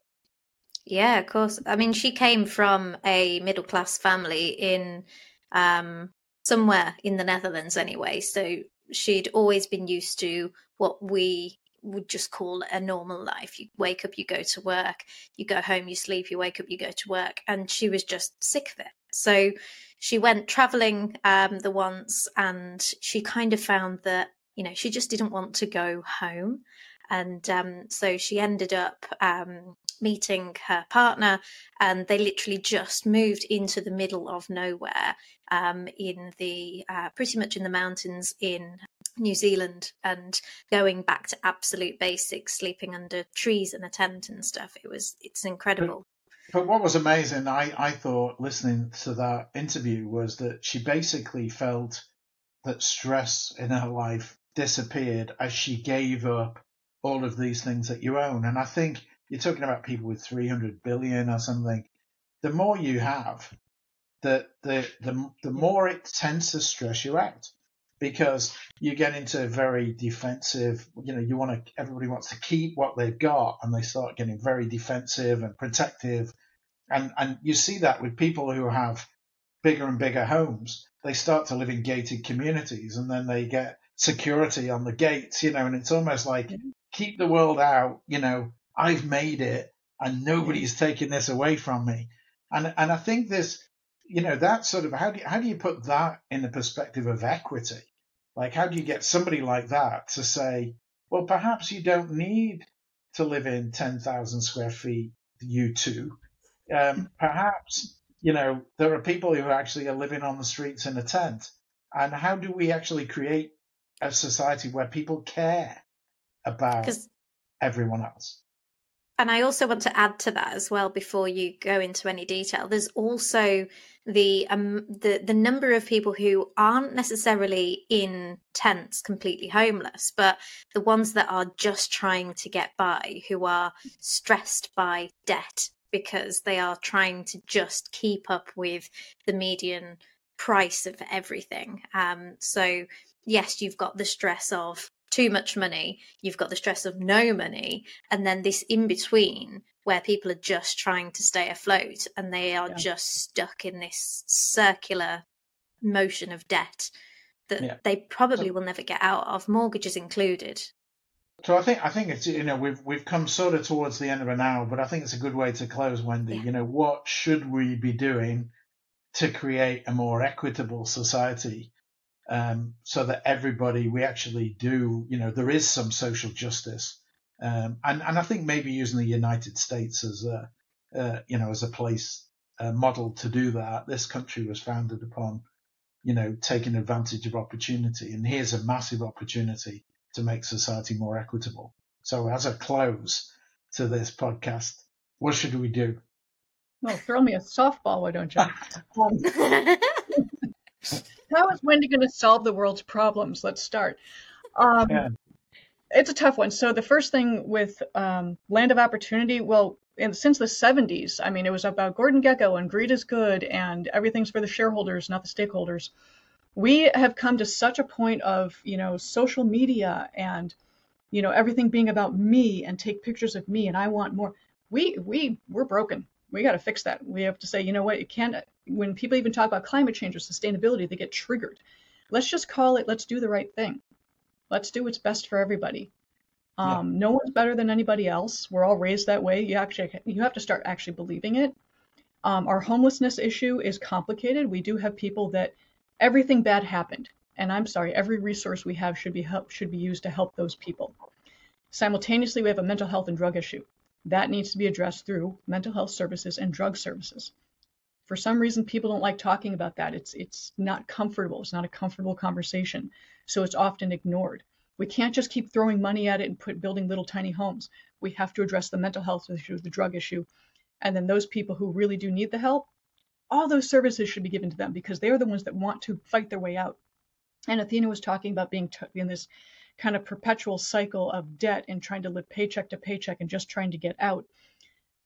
Yeah, of course. I mean, she came from a middle class family in um, somewhere in the Netherlands, anyway. So she'd always been used to what we would just call a normal life. You wake up, you go to work, you go home, you sleep, you wake up, you go to work. And she was just sick of it. So she went traveling um, the once and she kind of found that, you know, she just didn't want to go home. And um, so she ended up um, meeting her partner, and they literally just moved into the middle of nowhere um, in the uh, pretty much in the mountains in New Zealand and going back to absolute basics, sleeping under trees in a tent and stuff. It was it's incredible. But what was amazing, I, I thought, listening to that interview, was that she basically felt that stress in her life disappeared as she gave up all of these things that you own. And I think you're talking about people with 300 billion or something. The more you have, the, the, the, the more it tends to stress you out because you get into very defensive, you know, you want to, everybody wants to keep what they've got and they start getting very defensive and protective. And, and you see that with people who have bigger and bigger homes, they start to live in gated communities and then they get security on the gates, you know, and it's almost like mm-hmm. keep the world out, you know, I've made it and nobody's taking this away from me. And, and I think this, you know, that sort of, how do you, how do you put that in the perspective of equity? Like, how do you get somebody like that to say, well, perhaps you don't need to live in 10,000 square feet, you two. Um, perhaps, you know, there are people who actually are living on the streets in a tent. And how do we actually create a society where people care about everyone else? And I also want to add to that as well before you go into any detail. There's also the um the the number of people who aren't necessarily in tents completely homeless, but the ones that are just trying to get by, who are stressed by debt because they are trying to just keep up with the median price of everything. Um so yes, you've got the stress of too much money, you've got the stress of no money, and then this in between where people are just trying to stay afloat and they are Yeah. just stuck in this circular motion of debt that Yeah. they probably So- will never get out of, mortgages included. So I think I think it's you know we've we've come sort of towards the end of an hour, but I think it's a good way to close, Wendy. Yeah. You know, what should we be doing to create a more equitable society, um, so that everybody we actually do, you know, there is some social justice, um, and and I think maybe using the United States as a uh, you know as a place a model to do that. This country was founded upon you know taking advantage of opportunity, and here's a massive opportunity to make society more equitable. So, as a close to this podcast, what should we do? Well, throw me a softball, why don't you? [laughs] [laughs] How is Wendy going to solve the world's problems? Let's start. Um, Yeah. It's a tough one. So the first thing with um, Land of Opportunity, well, in, since the 70s, I mean, it was about Gordon Gekko and greed is good and everything's for the shareholders, not the stakeholders. We have come to such a point of, you know, social media and, you know, everything being about me and take pictures of me and I want more. We we we're broken. We got to fix that. We have to say, you know what, it can't. When people even talk about climate change or sustainability, they get triggered. Let's just call it. Let's do the right thing. Let's do what's best for everybody. Yeah. Um, No one's better than anybody else. We're all raised that way. You actually you have to start actually believing it. Um, our homelessness issue is complicated. We do have people that everything bad happened, and I'm sorry, every resource we have should be help should be used to help those people. Simultaneously, we have a mental health and drug issue that needs to be addressed through mental health services and drug services. For some reason, people don't like talking about that. It's it's not comfortable. It's not a comfortable conversation, so it's often ignored. We can't just keep throwing money at it and put building little tiny homes. We have to address the mental health issue, the drug issue, and then those people who really do need the help, all those services should be given to them because they're the ones that want to fight their way out. And Athina was talking about being t- in this kind of perpetual cycle of debt and trying to live paycheck to paycheck and just trying to get out.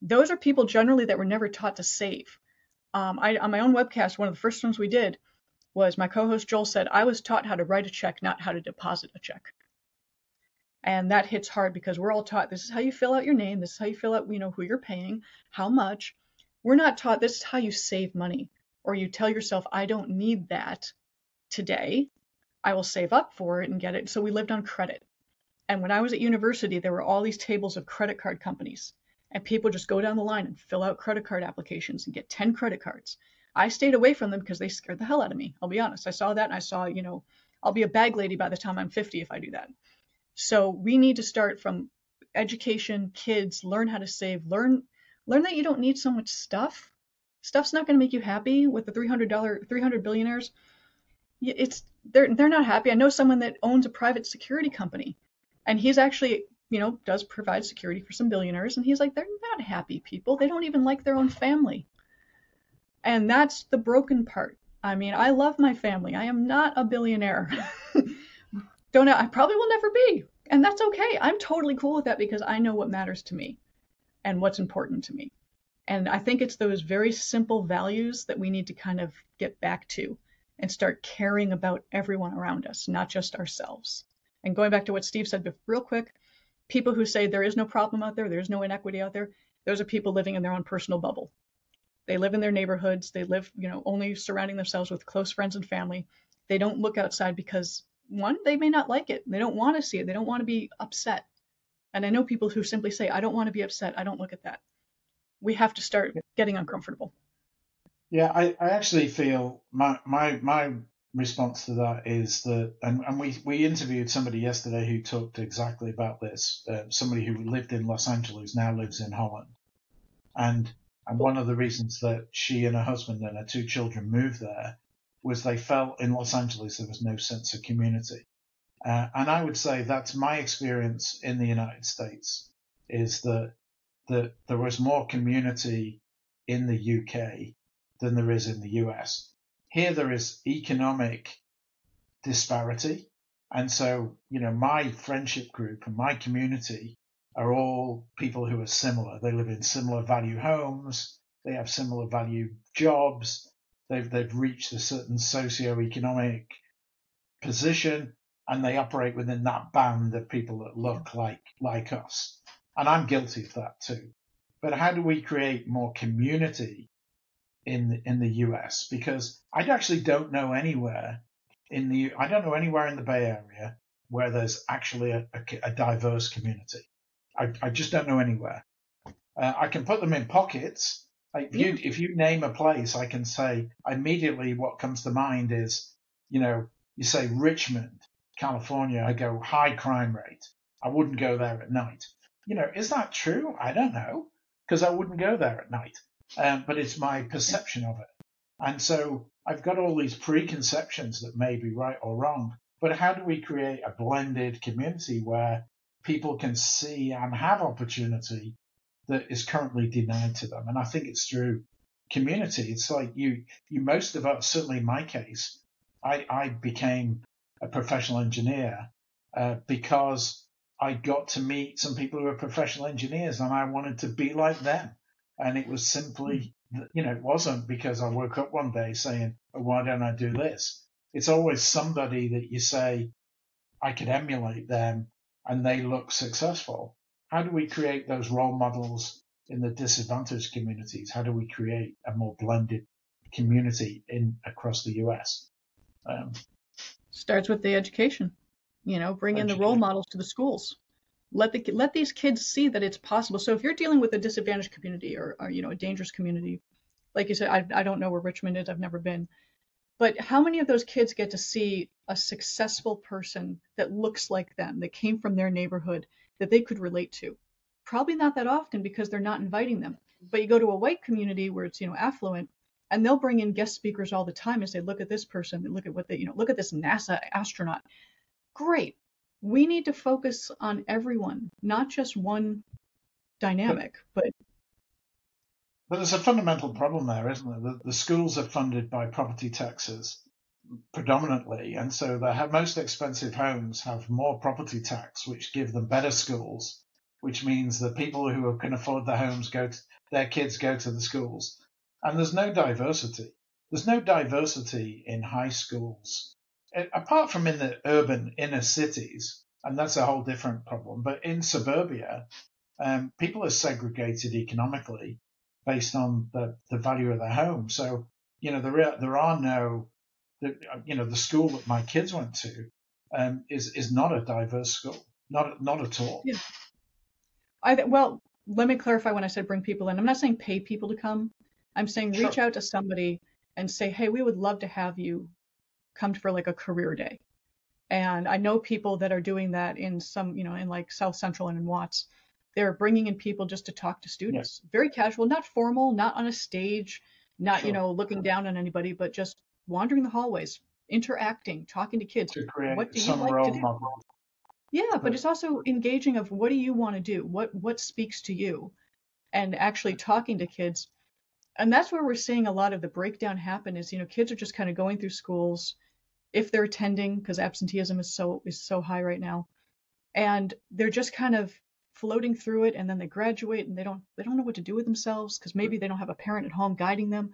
Those are people generally that were never taught to save. Um, I, on my own webcast, one of the first ones we did was my co-host Joel said, I was taught how to write a check, not how to deposit a check. And that hits hard because we're all taught this is how you fill out your name, this is how you fill out, you know, who you're paying, how much. We're not taught this is how you save money. Or you tell yourself, I don't need that today. I will save up for it and get it. So we lived on credit. And when I was at university, there were all these tables of credit card companies. And people just go down the line and fill out credit card applications and get 10 credit cards. I stayed away from them because they scared the hell out of me. I'll be honest. I saw that and I saw, you know, I'll be a bag lady by the time I'm 50 if I do that. So we need to start from education, kids, learn how to save, learn learn that you don't need so much stuff. Stuff's not going to make you happy with the $300 300 billionaires. It's they're they're not happy. I know someone that owns a private security company and he's actually, you know, does provide security for some billionaires and he's like they're not happy people. They don't even like their own family. And that's the broken part. I mean, I love my family. I am not a billionaire. [laughs] Don't I probably will never be. And that's okay. I'm totally cool with that because I know what matters to me and what's important to me. And I think it's those very simple values that we need to kind of get back to and start caring about everyone around us, not just ourselves. And going back to what Steve said real quick, people who say there is no problem out there, there's no inequity out there, those are people living in their own personal bubble. They live in their neighborhoods. They live, you know, only surrounding themselves with close friends and family. They don't look outside because one, they may not like it. They don't want to see it. They don't want to be upset. And I know people who simply say, I don't want to be upset. I don't look at that. We have to start getting uncomfortable. Yeah, I, I actually feel my, my, my response to that is that, and, and we, we interviewed somebody yesterday who talked exactly about this. Uh, somebody who lived in Los Angeles now lives in Holland. And and one of the reasons that she and her husband and her two children moved there was they felt in Los Angeles there was no sense of community. Uh, and I would say that's my experience in the United States is that, that there was more community in the UK than there is in the US. Here there is economic disparity. And so, you know, my friendship group and my community are all people who are similar. They live in similar value homes. They have similar value jobs. They've, they've reached a certain socio-economic position and they operate within that band of people that look like, like us. And I'm guilty of that too. But how do we create more community in the, in the US? Because I actually don't know anywhere in the, I don't know anywhere in the Bay Area where there's actually a, a, a diverse community. I, I just don't know anywhere. Uh, I can put them in pockets. Like if you if you name a place, I can say immediately what comes to mind is, you know, you say Richmond, California. I go high crime rate. I wouldn't go there at night. You know, is that true? I don't know because I wouldn't go there at night. Um, but it's my perception of it. And so I've got all these preconceptions that may be right or wrong. But how do we create a blended community where people can see and have opportunity that is currently denied to them. And I think it's through community. It's like you, you most of us, certainly in my case, I, I became a professional engineer uh, because I got to meet some people who are professional engineers and I wanted to be like them. And it was simply, you know, it wasn't because I woke up one day saying, oh, why don't I do this? It's always somebody that you say, I could emulate them and they look successful. How do we create those role models in the disadvantaged communities? How do we create a more blended community in across the US? Um, Starts with the education. You know, bring education. in the role models to the schools. Let the let these kids see that it's possible. So if you're dealing with a disadvantaged community or, or you know a dangerous community, like you said, I, I don't know where Richmond is. I've never been. But how many of those kids get to see a successful person that looks like them, that came from their neighborhood, that they could relate to? Probably not that often because they're not inviting them. But you go to a white community where it's, you know, affluent, and they'll bring in guest speakers all the time and say, look at this person, look at what they, you know, look at this NASA astronaut. Great. We need to focus on everyone, not just one dynamic, but but there's a fundamental problem there, isn't there? The, the schools are funded by property taxes, predominantly, and so the most expensive homes have more property tax, which give them better schools, which means that people who can afford the homes go to, their kids go to the schools, and there's no diversity. There's no diversity in high schools, apart from in the urban inner cities, and that's a whole different problem. But in suburbia, um, people are segregated economically based on the, the value of their home. So, you know, there are, there are no, the, you know, the school that my kids went to um, is is not a diverse school, not not at all. Yeah. I well, let me clarify when I said bring people in. I'm not saying pay people to come. I'm saying reach sure. out to somebody and say, hey, we would love to have you come for like a career day. And I know people that are doing that in some, you know, in like South Central and in Watts. They're bringing in people just to talk to students. Yes. Very casual, not formal, not on a stage, not, sure. you know, looking down on anybody, but just wandering the hallways, interacting, talking to kids. To create what do you like to do? Model. Yeah, but it's also engaging of what do you want to do? What what speaks to you? And actually talking to kids. And that's where we're seeing a lot of the breakdown happen is, you know, kids are just kind of going through schools if they're attending because absenteeism is so is so high right now. And they're just kind of floating through it and then they graduate and they don't they don't know what to do with themselves because maybe they don't have a parent at home guiding them.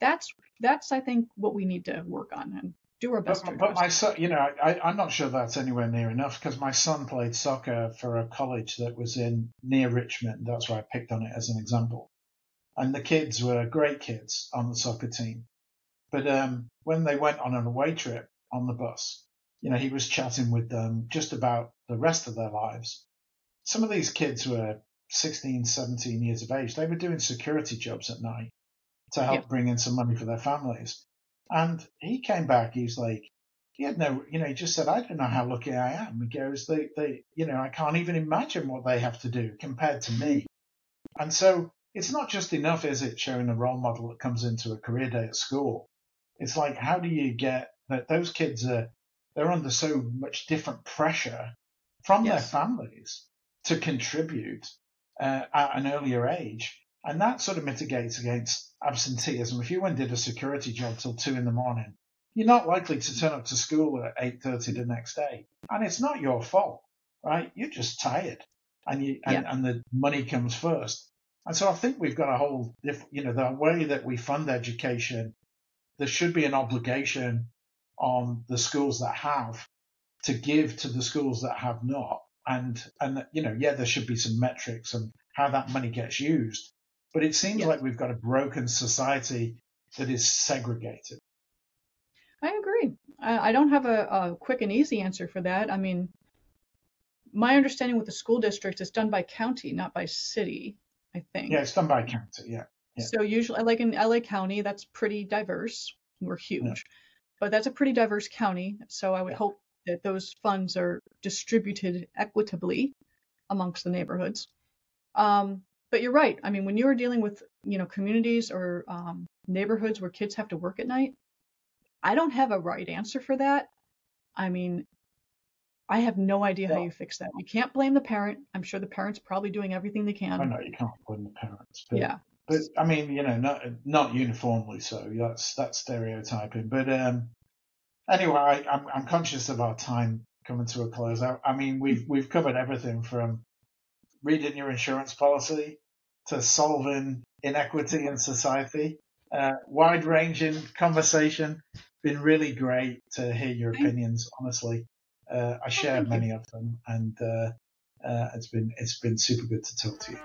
That's that's I think what we need to work on and do our best. But, but my son, you know, I, I'm not sure that's anywhere near enough because my son played soccer for a college that was in near Richmond. That's why I picked on it as an example. And the kids were great kids on the soccer team. But um, when they went on an away trip on the bus, you know, he was chatting with them just about the rest of their lives. Some of these kids were 16, 17 years of age. They were doing security jobs at night to help bring in some money for their families. And he came back. He's like, he had no, you know, he just said, I don't know how lucky I am. He goes, they, they, you know, I can't even imagine what they have to do compared to me. And so it's not just enough, is it, showing a role model that comes into a career day at school? It's like, how do you get that those kids are, they're under so much different pressure from yes. their families to contribute uh, at an earlier age. And that sort of mitigates against absenteeism. If you went and did a security job till two in the morning, you're not likely to turn up to school at 8.30 the next day. And it's not your fault, right? You're just tired and you, and, yeah. and the money comes first. And so I think we've got a whole you know, the way that we fund education, there should be an obligation on the schools that have to give to the schools that have not. And, and, you know, yeah, there should be some metrics and how that money gets used. But it seems yeah. like we've got a broken society that is segregated. I agree. I, I don't have a, a quick and easy answer for that. I mean, my understanding with the school district is done by county, not by city, I think. Yeah, it's done by county, yeah. yeah. So usually, like in LA County, that's pretty diverse. We're huge, yeah. but that's a pretty diverse county. So I would yeah. hope that those funds are distributed equitably amongst the neighborhoods. Um, but you're right. I mean, when you are dealing with you know communities or um, neighborhoods where kids have to work at night, I don't have a right answer for that. I mean, I have no idea how you fix that. You can't blame the parent. I'm sure the parent's probably doing everything they can. I know you can't blame the parents. But, yeah. But I mean, you know, not not uniformly so. That's that's stereotyping. But um, anyway, I, I'm I'm conscious of our time coming to a close. I, I mean, we've we've covered everything from reading your insurance policy to solving inequity in society. Uh, wide ranging conversation. Been really great to hear your opinions, honestly. Uh, I share many of them and, uh, uh, it's been, it's been super good to talk to you.